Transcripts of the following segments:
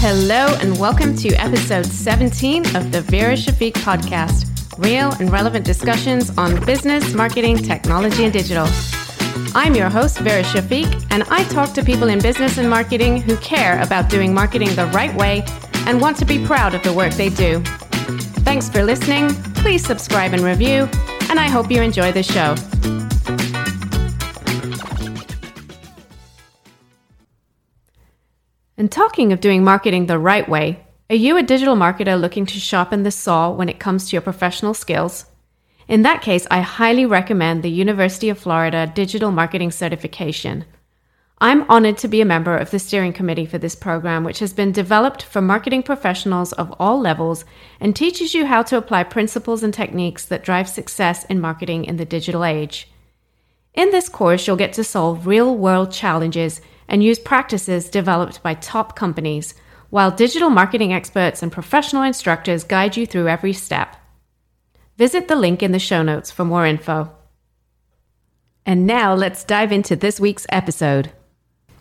Hello, and welcome to episode 17 of the Vera Shafiq podcast real and relevant discussions on business, marketing, technology, and digital. I'm your host, Vera Shafiq, and I talk to people in business and marketing who care about doing marketing the right way and want to be proud of the work they do. Thanks for listening. Please subscribe and review, and I hope you enjoy the show. And talking of doing marketing the right way, are you a digital marketer looking to sharpen the saw when it comes to your professional skills? In that case, I highly recommend the University of Florida Digital Marketing Certification. I'm honored to be a member of the steering committee for this program, which has been developed for marketing professionals of all levels and teaches you how to apply principles and techniques that drive success in marketing in the digital age. In this course, you'll get to solve real world challenges and use practices developed by top companies, while digital marketing experts and professional instructors guide you through every step. Visit the link in the show notes for more info. And now let's dive into this week's episode.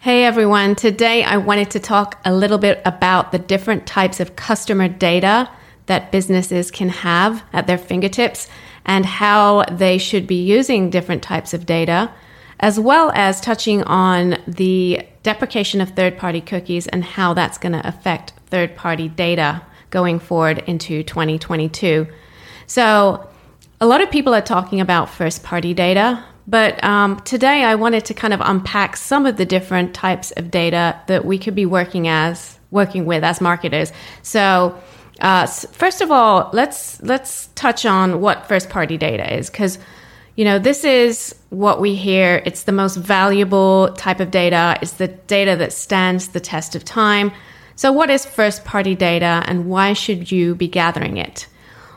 Hey everyone, today I wanted to talk a little bit about the different types of customer data that businesses can have at their fingertips and how they should be using different types of data, as well as touching on the deprecation of third party cookies and how that's going to affect third party data going forward into 2022. So, a lot of people are talking about first party data, but um, today I wanted to kind of unpack some of the different types of data that we could be working as working with as marketers. So, uh, first of all, let's let's touch on what first party data is because you know this is what we hear. It's the most valuable type of data. It's the data that stands the test of time. So, what is first party data, and why should you be gathering it?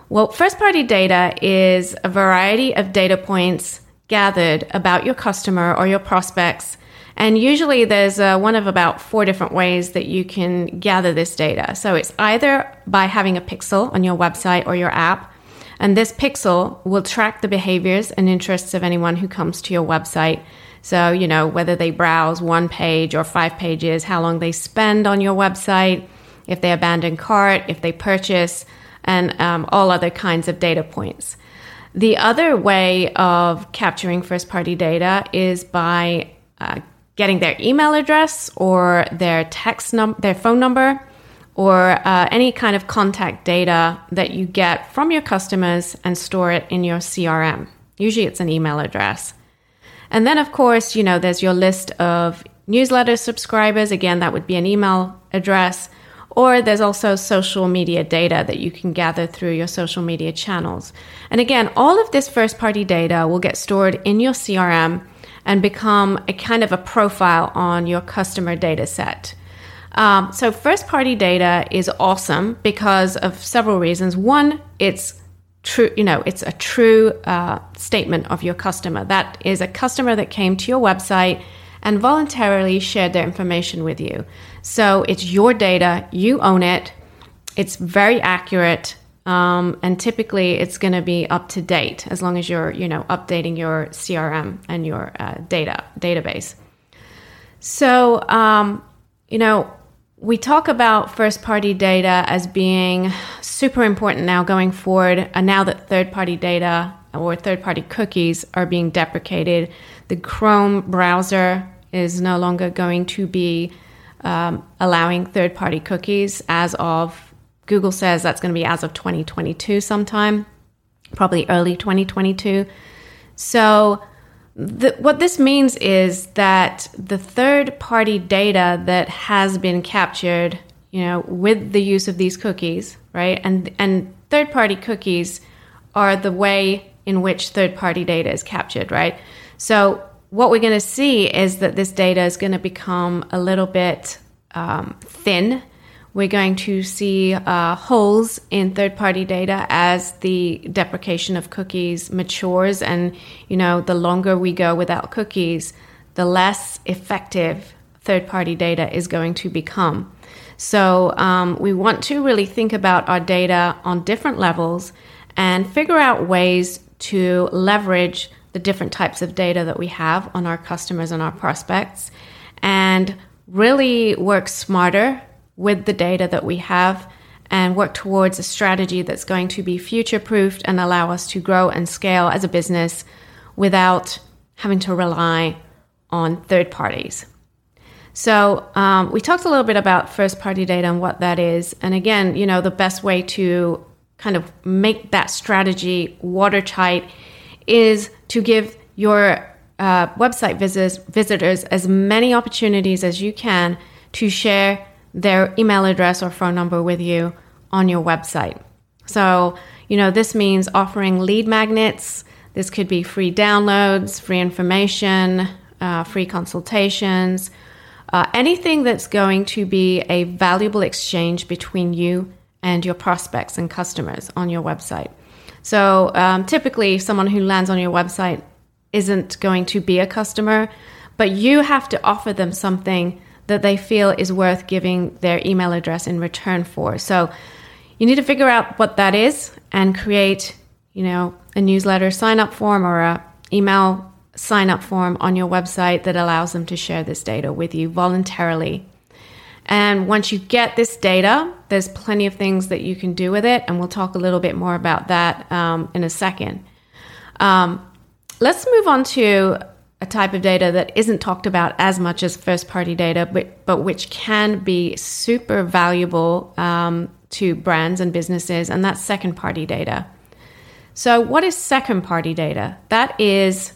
Well, first party data is a variety of data points gathered about your customer or your prospects. And usually there's uh, one of about four different ways that you can gather this data. So it's either by having a pixel on your website or your app, and this pixel will track the behaviors and interests of anyone who comes to your website. So, you know, whether they browse one page or five pages, how long they spend on your website, if they abandon cart, if they purchase, and um, all other kinds of data points. The other way of capturing first party data is by uh, getting their email address or their text num- their phone number or uh, any kind of contact data that you get from your customers and store it in your CRM. Usually it's an email address. And then of course, you know, there's your list of newsletter subscribers. Again, that would be an email address. Or there's also social media data that you can gather through your social media channels. And again, all of this first party data will get stored in your CRM and become a kind of a profile on your customer data set. Um, so, first party data is awesome because of several reasons. One, it's true, you know, it's a true uh, statement of your customer. That is a customer that came to your website and voluntarily shared their information with you. So it's your data, you own it, it's very accurate. Um, and typically it's going to be up to date as long as you're you know updating your crm and your uh, data database so um, you know we talk about first party data as being super important now going forward and now that third party data or third party cookies are being deprecated the chrome browser is no longer going to be um, allowing third party cookies as of, Google says that's going to be as of 2022 sometime, probably early 2022. So, the, what this means is that the third party data that has been captured, you know, with the use of these cookies, right? And, and third party cookies are the way in which third party data is captured, right? So what we're going to see is that this data is going to become a little bit um, thin. We're going to see uh, holes in third-party data as the deprecation of cookies matures, and you know, the longer we go without cookies, the less effective third-party data is going to become. So um, we want to really think about our data on different levels and figure out ways to leverage the different types of data that we have on our customers and our prospects and really work smarter with the data that we have and work towards a strategy that's going to be future proofed and allow us to grow and scale as a business without having to rely on third parties. So, um, we talked a little bit about first party data and what that is. And again, you know, the best way to kind of make that strategy watertight is to give your uh, website visitors, visitors as many opportunities as you can to share their email address or phone number with you on your website. So, you know, this means offering lead magnets. This could be free downloads, free information, uh, free consultations, uh, anything that's going to be a valuable exchange between you and your prospects and customers on your website. So, um, typically, someone who lands on your website isn't going to be a customer, but you have to offer them something that they feel is worth giving their email address in return for. So, you need to figure out what that is and create, you know, a newsletter sign up form or a email sign up form on your website that allows them to share this data with you voluntarily. And once you get this data, there's plenty of things that you can do with it, and we'll talk a little bit more about that um, in a second. Um, let's move on to a type of data that isn't talked about as much as first party data, but, but which can be super valuable um, to brands and businesses, and that's second party data. So, what is second party data? That is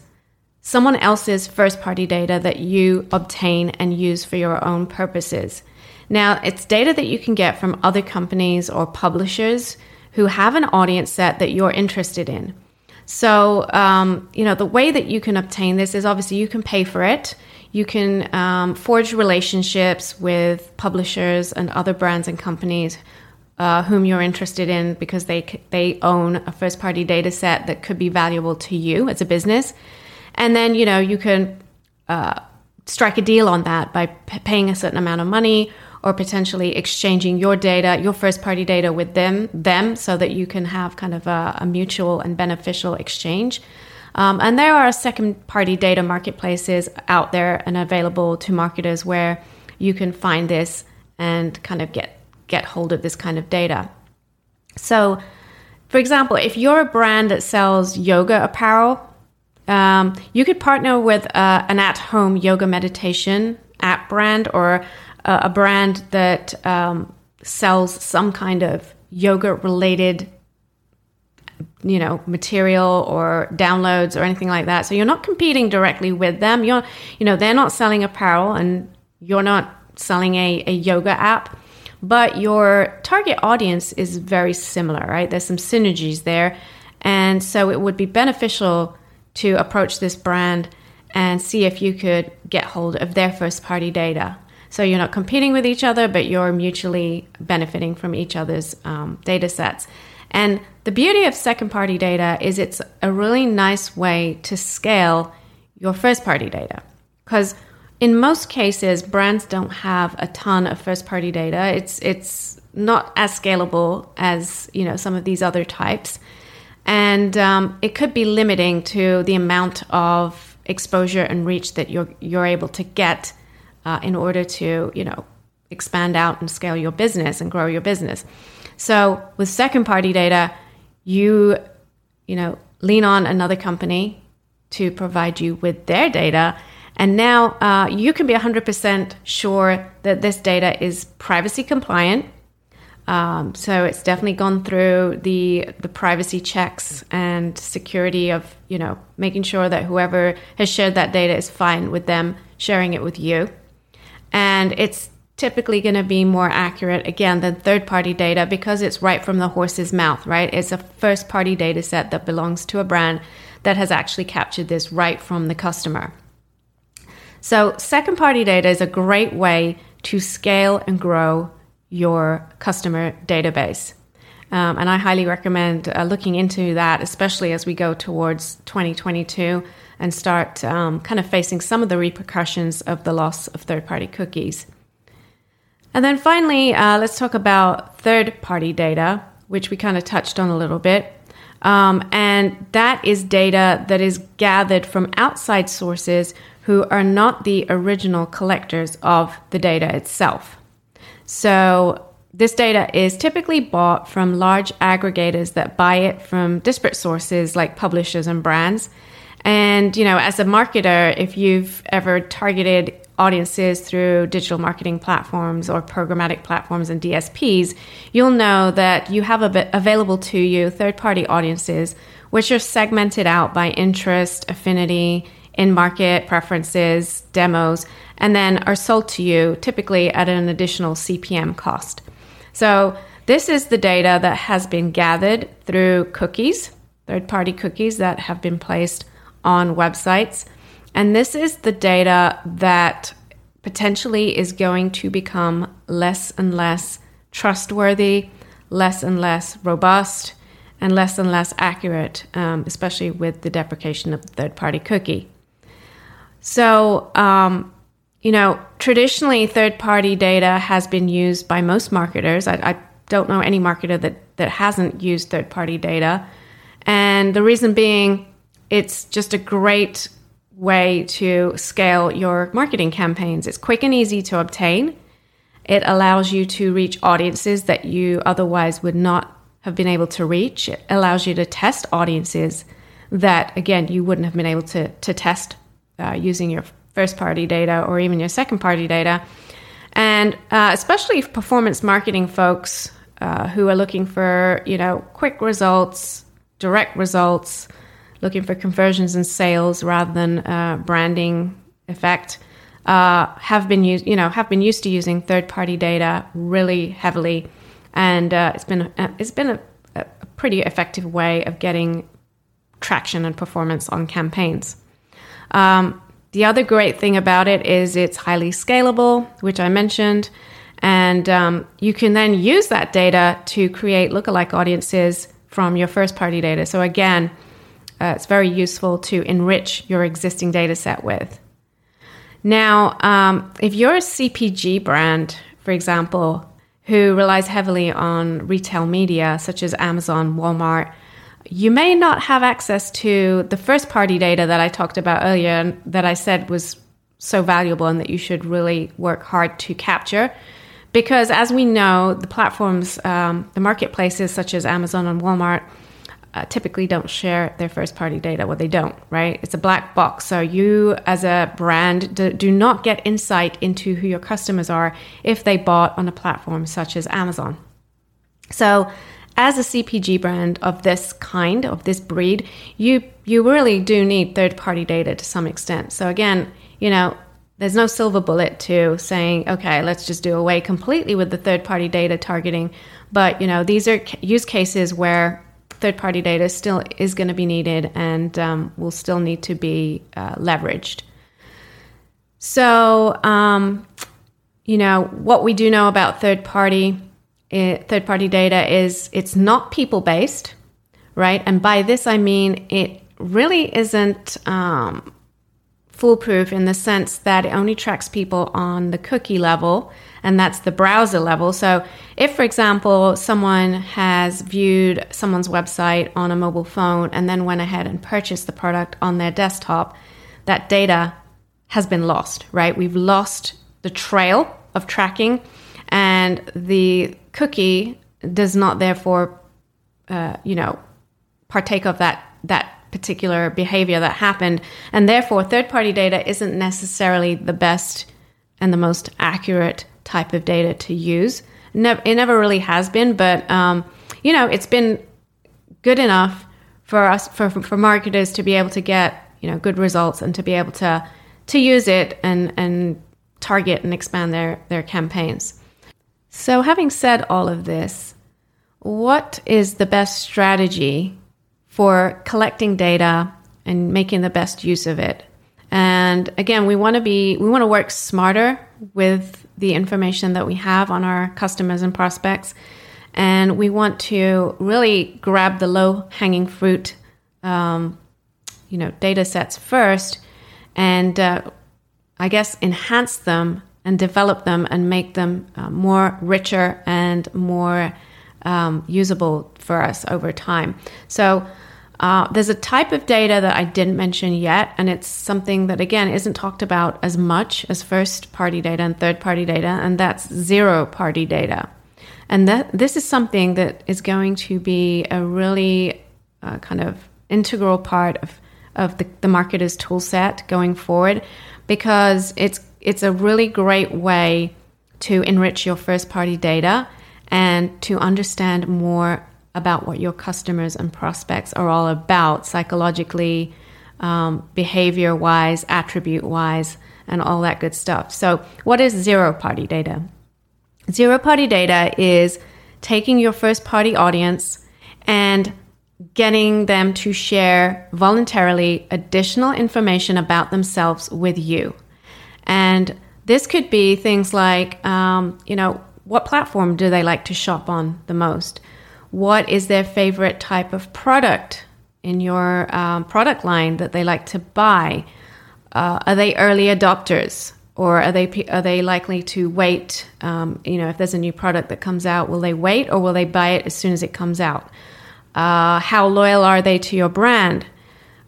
someone else's first party data that you obtain and use for your own purposes. Now, it's data that you can get from other companies or publishers who have an audience set that you're interested in. So, um, you know, the way that you can obtain this is obviously you can pay for it. You can um, forge relationships with publishers and other brands and companies uh, whom you're interested in because they they own a first party data set that could be valuable to you as a business, and then you know you can uh, strike a deal on that by p- paying a certain amount of money or potentially exchanging your data, your first party data with them, them, so that you can have kind of a, a mutual and beneficial exchange. Um, and there are second party data marketplaces out there and available to marketers where you can find this and kind of get get hold of this kind of data. So, for example, if you're a brand that sells yoga apparel, um, you could partner with uh, an at home yoga meditation app brand or a brand that um, sells some kind of yoga related you know material or downloads or anything like that. So you're not competing directly with them. You're you know they're not selling apparel and you're not selling a, a yoga app but your target audience is very similar right? There's some synergies there. And so it would be beneficial to approach this brand and see if you could get hold of their first party data so you're not competing with each other, but you're mutually benefiting from each other's um, data sets. And the beauty of second party data is it's a really nice way to scale your first party data. Because in most cases, brands don't have a ton of first party data. It's, it's not as scalable as you know some of these other types. And um, it could be limiting to the amount of exposure and reach that you're, you're able to get uh, in order to, you know, expand out and scale your business and grow your business. So with second party data, you, you know, lean on another company to provide you with their data. And now uh, you can be 100% sure that this data is privacy compliant. Um, so it's definitely gone through the the privacy checks and security of you know making sure that whoever has shared that data is fine with them sharing it with you and it's typically going to be more accurate again than third party data because it's right from the horse's mouth, right? It's a first party data set that belongs to a brand that has actually captured this right from the customer. So, second party data is a great way to scale and grow your customer database. Um, and I highly recommend uh, looking into that, especially as we go towards 2022 and start um, kind of facing some of the repercussions of the loss of third party cookies. And then finally, uh, let's talk about third party data, which we kind of touched on a little bit. Um, and that is data that is gathered from outside sources who are not the original collectors of the data itself. So, this data is typically bought from large aggregators that buy it from disparate sources like publishers and brands. And, you know, as a marketer, if you've ever targeted audiences through digital marketing platforms or programmatic platforms and DSPs, you'll know that you have available to you third party audiences, which are segmented out by interest, affinity, in market preferences, demos, and then are sold to you typically at an additional CPM cost. So, this is the data that has been gathered through cookies, third party cookies that have been placed on websites. And this is the data that potentially is going to become less and less trustworthy, less and less robust, and less and less accurate, um, especially with the deprecation of the third party cookie. So, um, you know, traditionally, third party data has been used by most marketers. I, I don't know any marketer that, that hasn't used third party data. And the reason being, it's just a great way to scale your marketing campaigns. It's quick and easy to obtain. It allows you to reach audiences that you otherwise would not have been able to reach. It allows you to test audiences that, again, you wouldn't have been able to, to test uh, using your first party data or even your second party data. And uh, especially performance marketing folks uh, who are looking for, you know, quick results, direct results, looking for conversions and sales rather than uh, branding effect, uh, have been used, you know, have been used to using third-party data really heavily, and uh, it's been uh, it's been a, a, pretty effective way of getting traction and performance on campaigns. Um, the other great thing about it is it's highly scalable, which I mentioned, and um, you can then use that data to create lookalike audiences from your first-party data. So again uh, it's very useful to enrich your existing data set with. Now, um, if you're a CPG brand, for example, who relies heavily on retail media such as Amazon, Walmart, you may not have access to the first party data that I talked about earlier and that I said was so valuable and that you should really work hard to capture. Because as we know, the platforms, um, the marketplaces such as Amazon and Walmart, uh, typically don't share their first party data. Well, they don't, right? It's a black box. So you, as a brand, do, do, not get insight into who your customers are if they bought on a platform such as Amazon. So, as a CPG brand of this kind, of this breed, you you really do need third party data to some extent. So again, you know, there's no silver bullet to saying, okay, let's just do away completely with the third party data targeting. But you know, these are use cases where third party data still is going to be needed and um, will still need to be uh, leveraged. So, um, you know, what we do know about third party eh, third party data is it's not people based, right? And by this I mean it really isn't um, foolproof in the sense that it only tracks people on the cookie level and that's the browser level. So, if, for example, someone has viewed someone's website on a mobile phone and then went ahead and purchased the product on their desktop, that data has been lost, right? We've lost the trail of tracking, and the cookie does not therefore, uh, you know, partake of that that particular behavior that happened, and therefore, third party data isn't necessarily the best and the most accurate type of data to use. It never really has been, but um, you know, it's been good enough for us for for marketers to be able to get you know good results and to be able to to use it and and target and expand their their campaigns. So, having said all of this, what is the best strategy for collecting data and making the best use of it? And again, we want to be we want to work smarter with the information that we have on our customers and prospects. And we want to really grab the low hanging fruit, um, you know, data sets first and uh, I guess enhance them and develop them and make them uh, more richer and more um, usable for us over time. So uh, there's a type of data that I didn't mention yet, and it's something that, again, isn't talked about as much as first party data and third party data, and that's zero party data. And that this is something that is going to be a really uh, kind of integral part of, of the, the marketer's tool set going forward because it's, it's a really great way to enrich your first party data and to understand more about what your customers and prospects are all about psychologically, um, behavior wise, attribute wise, and all that good stuff. So, what is zero party data? Zero party data is taking your first party audience and getting them to share voluntarily additional information about themselves with you. And this could be things like, um, you know, what platform do they like to shop on the most? What is their favorite type of product in your um, product line that they like to buy. Uh, are they early adopters, or are they are they likely to wait? Um, you know, if there's a new product that comes out, will they wait or will they buy it as soon as it comes out? Uh, how loyal are they to your brand?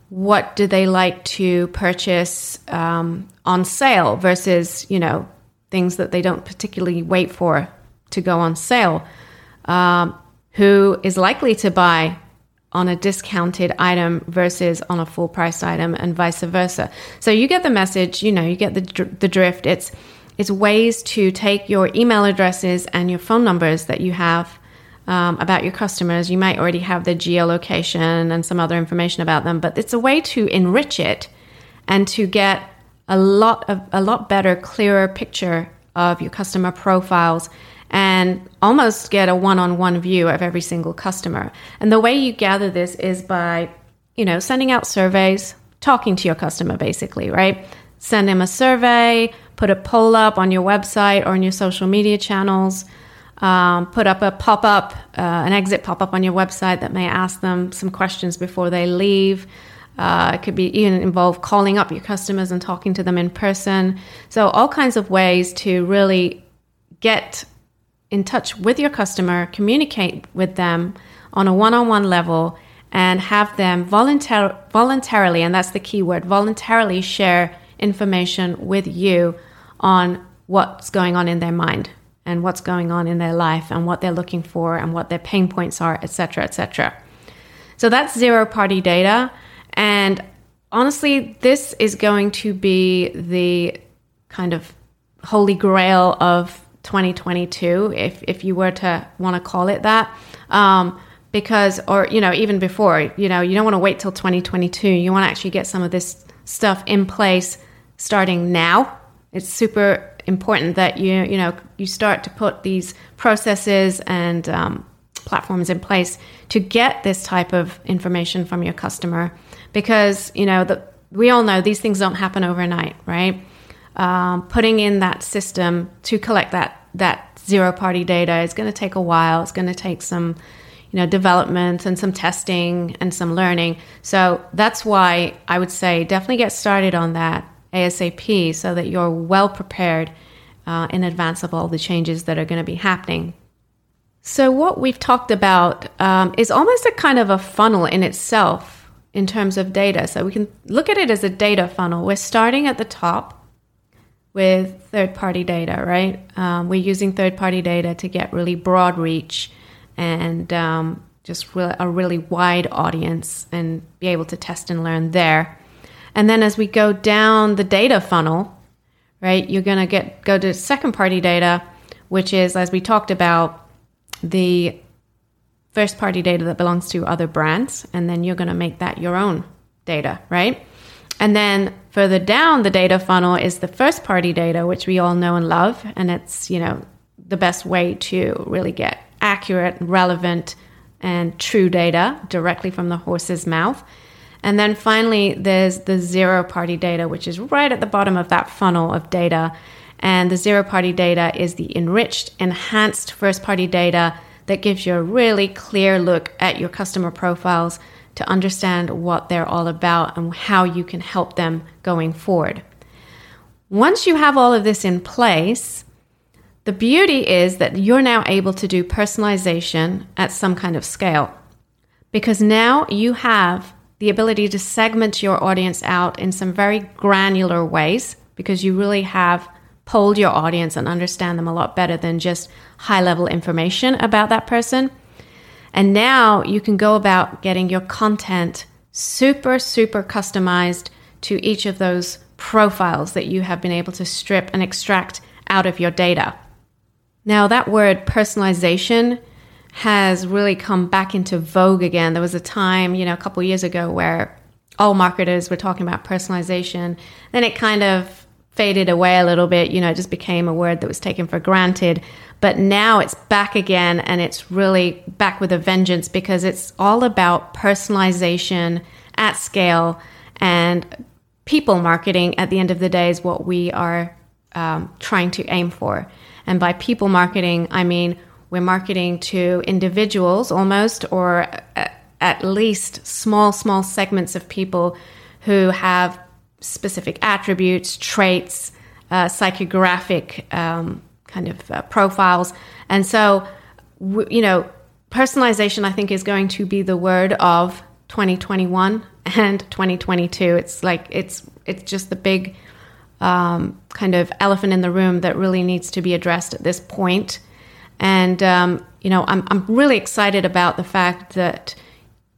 What do they like to purchase um, on sale versus you know things that they don't particularly wait for to go on sale? Um, who is likely to buy on a discounted item versus on a full price item and vice versa. So you get the message, you know, you get the the drift. It's it's ways to take your email addresses and your phone numbers that you have um, about your customers. You might already have their geolocation and some other information about them, but it's a way to enrich it and to get a lot of a lot better, clearer picture of your customer profiles and almost get a one-on-one view of every single customer. And the way you gather this is by, you know, sending out surveys, talking to your customer basically, right? Send them a survey, put a poll up on your website or on your social media channels. Um, put up a pop up, uh, an exit pop up on your website that may ask them some questions before they leave. Uh, it could be even involve calling up your customers and talking to them in person. So, all kinds of ways to really get in touch with your customer, communicate with them on a one on one level, and have them voluntar- voluntarily, and that's the key word, voluntarily share information with you on what's going on in their mind and what's going on in their life and what they're looking for and what their pain points are, etc., etc. So that's zero party data. And honestly, this is going to be the kind of holy grail of 2022, if if you were to want to call it that. Um, because, or you know, even before, you know, you don't want to wait till 2022. You want to actually get some of this stuff in place starting now. It's super important that you you know you start to put these processes and um, platforms in place to get this type of information from your customer because you know that we all know these things don't happen overnight right um, putting in that system to collect that that zero party data is going to take a while. It's going to take some, you know, development and some testing and some learning. So that's why I would say definitely get started on that ASAP so that you're well prepared uh, in advance of all the changes that are going to be happening. So, what we've talked about um, is almost a kind of a funnel in itself in terms of data. So, we can look at it as a data funnel. We're starting at the top with third party data, right? Um, we're using third party data to get really broad reach and um, just a really wide audience and be able to test and learn there. And then as we go down the data funnel, right, you're going to get go to second party data, which is as we talked about the first party data that belongs to other brands, and then you're going to make that your own data, right? And then further down the data funnel is the first party data, which we all know and love. And it's, you know, the best way to really get accurate, relevant, and true data directly from the horse's mouth. And then finally, there's the zero party data, which is right at the bottom of that funnel of data. And the zero party data is the enriched, enhanced first party data that gives you a really clear look at your customer profiles to understand what they're all about and how you can help them going forward. Once you have all of this in place, The beauty is that you're now able to do personalization at some kind of scale because now you have the ability to segment your audience out in some very granular ways because you really have polled your audience and understand them a lot better than just high level information about that person. And now you can go about getting your content super, super customized to each of those profiles that you have been able to strip and extract out of your data. Now, that word personalization has really come back into vogue again. There was a time, you know, a couple years ago where all marketers were talking about personalization. Then it kind of faded away a little bit. You know, it just became a word that was taken for granted. But now it's back again and it's really back with a vengeance because it's all about personalization at scale and people marketing at the end of the day is what we are um, trying to aim for. And by people marketing, I mean we're marketing to individuals almost, or at least small, small segments of people who have specific attributes, traits, uh, psychographic um, kind of uh, profiles. And so, w- you know, personalization, I think, is going to be the word of 2021 and 2022. It's like it's it's just the big um, kind of elephant in the room that really needs to be addressed at this point. And um, you know, I'm I'm really excited about the fact that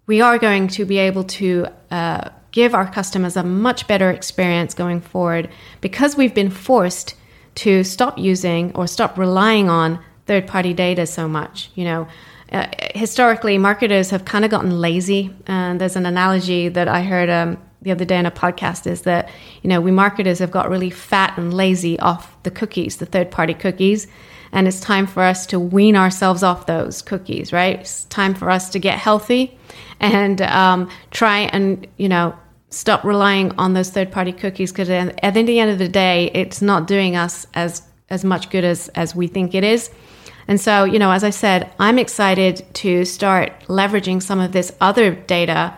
we are going to be able to uh, give our customers a much better experience going forward because we've been forced to stop using or stop relying on third party data so much. You know, uh, historically, marketers have kind of gotten lazy. And there's an analogy that I heard um, the other day in a podcast is that, you know, we marketers have got really fat and lazy off the cookies, the third party cookies. And it's time for us to wean ourselves off those cookies, right? It's time for us to get healthy and um, try and, you know, stop relying on those third party cookies because at the end of the day, it's not doing us as, as much good as, as we think it is. And so, you know, as I said, I'm excited to start leveraging some of this other data,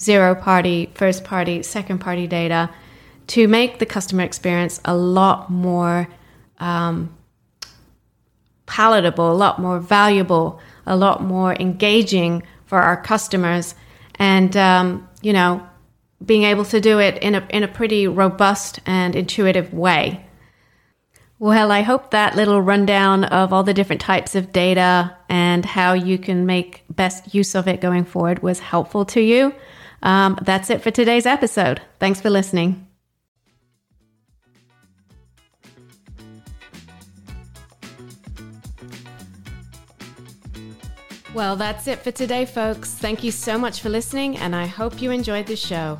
zero party, first party, second party data, to make the customer experience a lot more um, palatable, a lot more valuable, a lot more engaging for our customers. And, um, you know, being able to do it in a, in a pretty robust and intuitive way. Well, I hope that little rundown of all the different types of data and how you can make best use of it going forward was helpful to you. Um, that's it for today's episode. Thanks for listening. Well, that's it for today, folks. Thank you so much for listening, and I hope you enjoyed the show.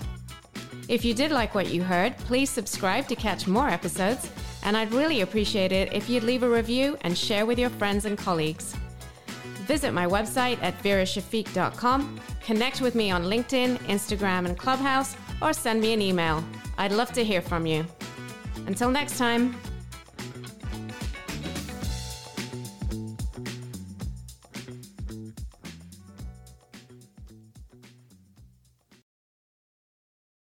If you did like what you heard, please subscribe to catch more episodes and I'd really appreciate it if you'd leave a review and share with your friends and colleagues. Visit my website at verashafiq.com, connect with me on LinkedIn, Instagram, and Clubhouse, or send me an email. I'd love to hear from you. Until next time.